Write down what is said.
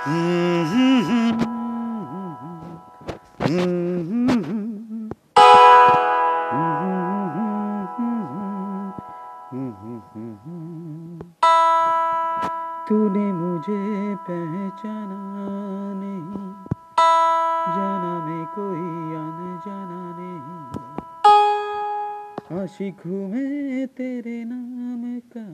तूने मुझे पहचाना नहीं, जाना में कोई अनजाना नहीं। आशिक हूँ मैं तेरे नाम का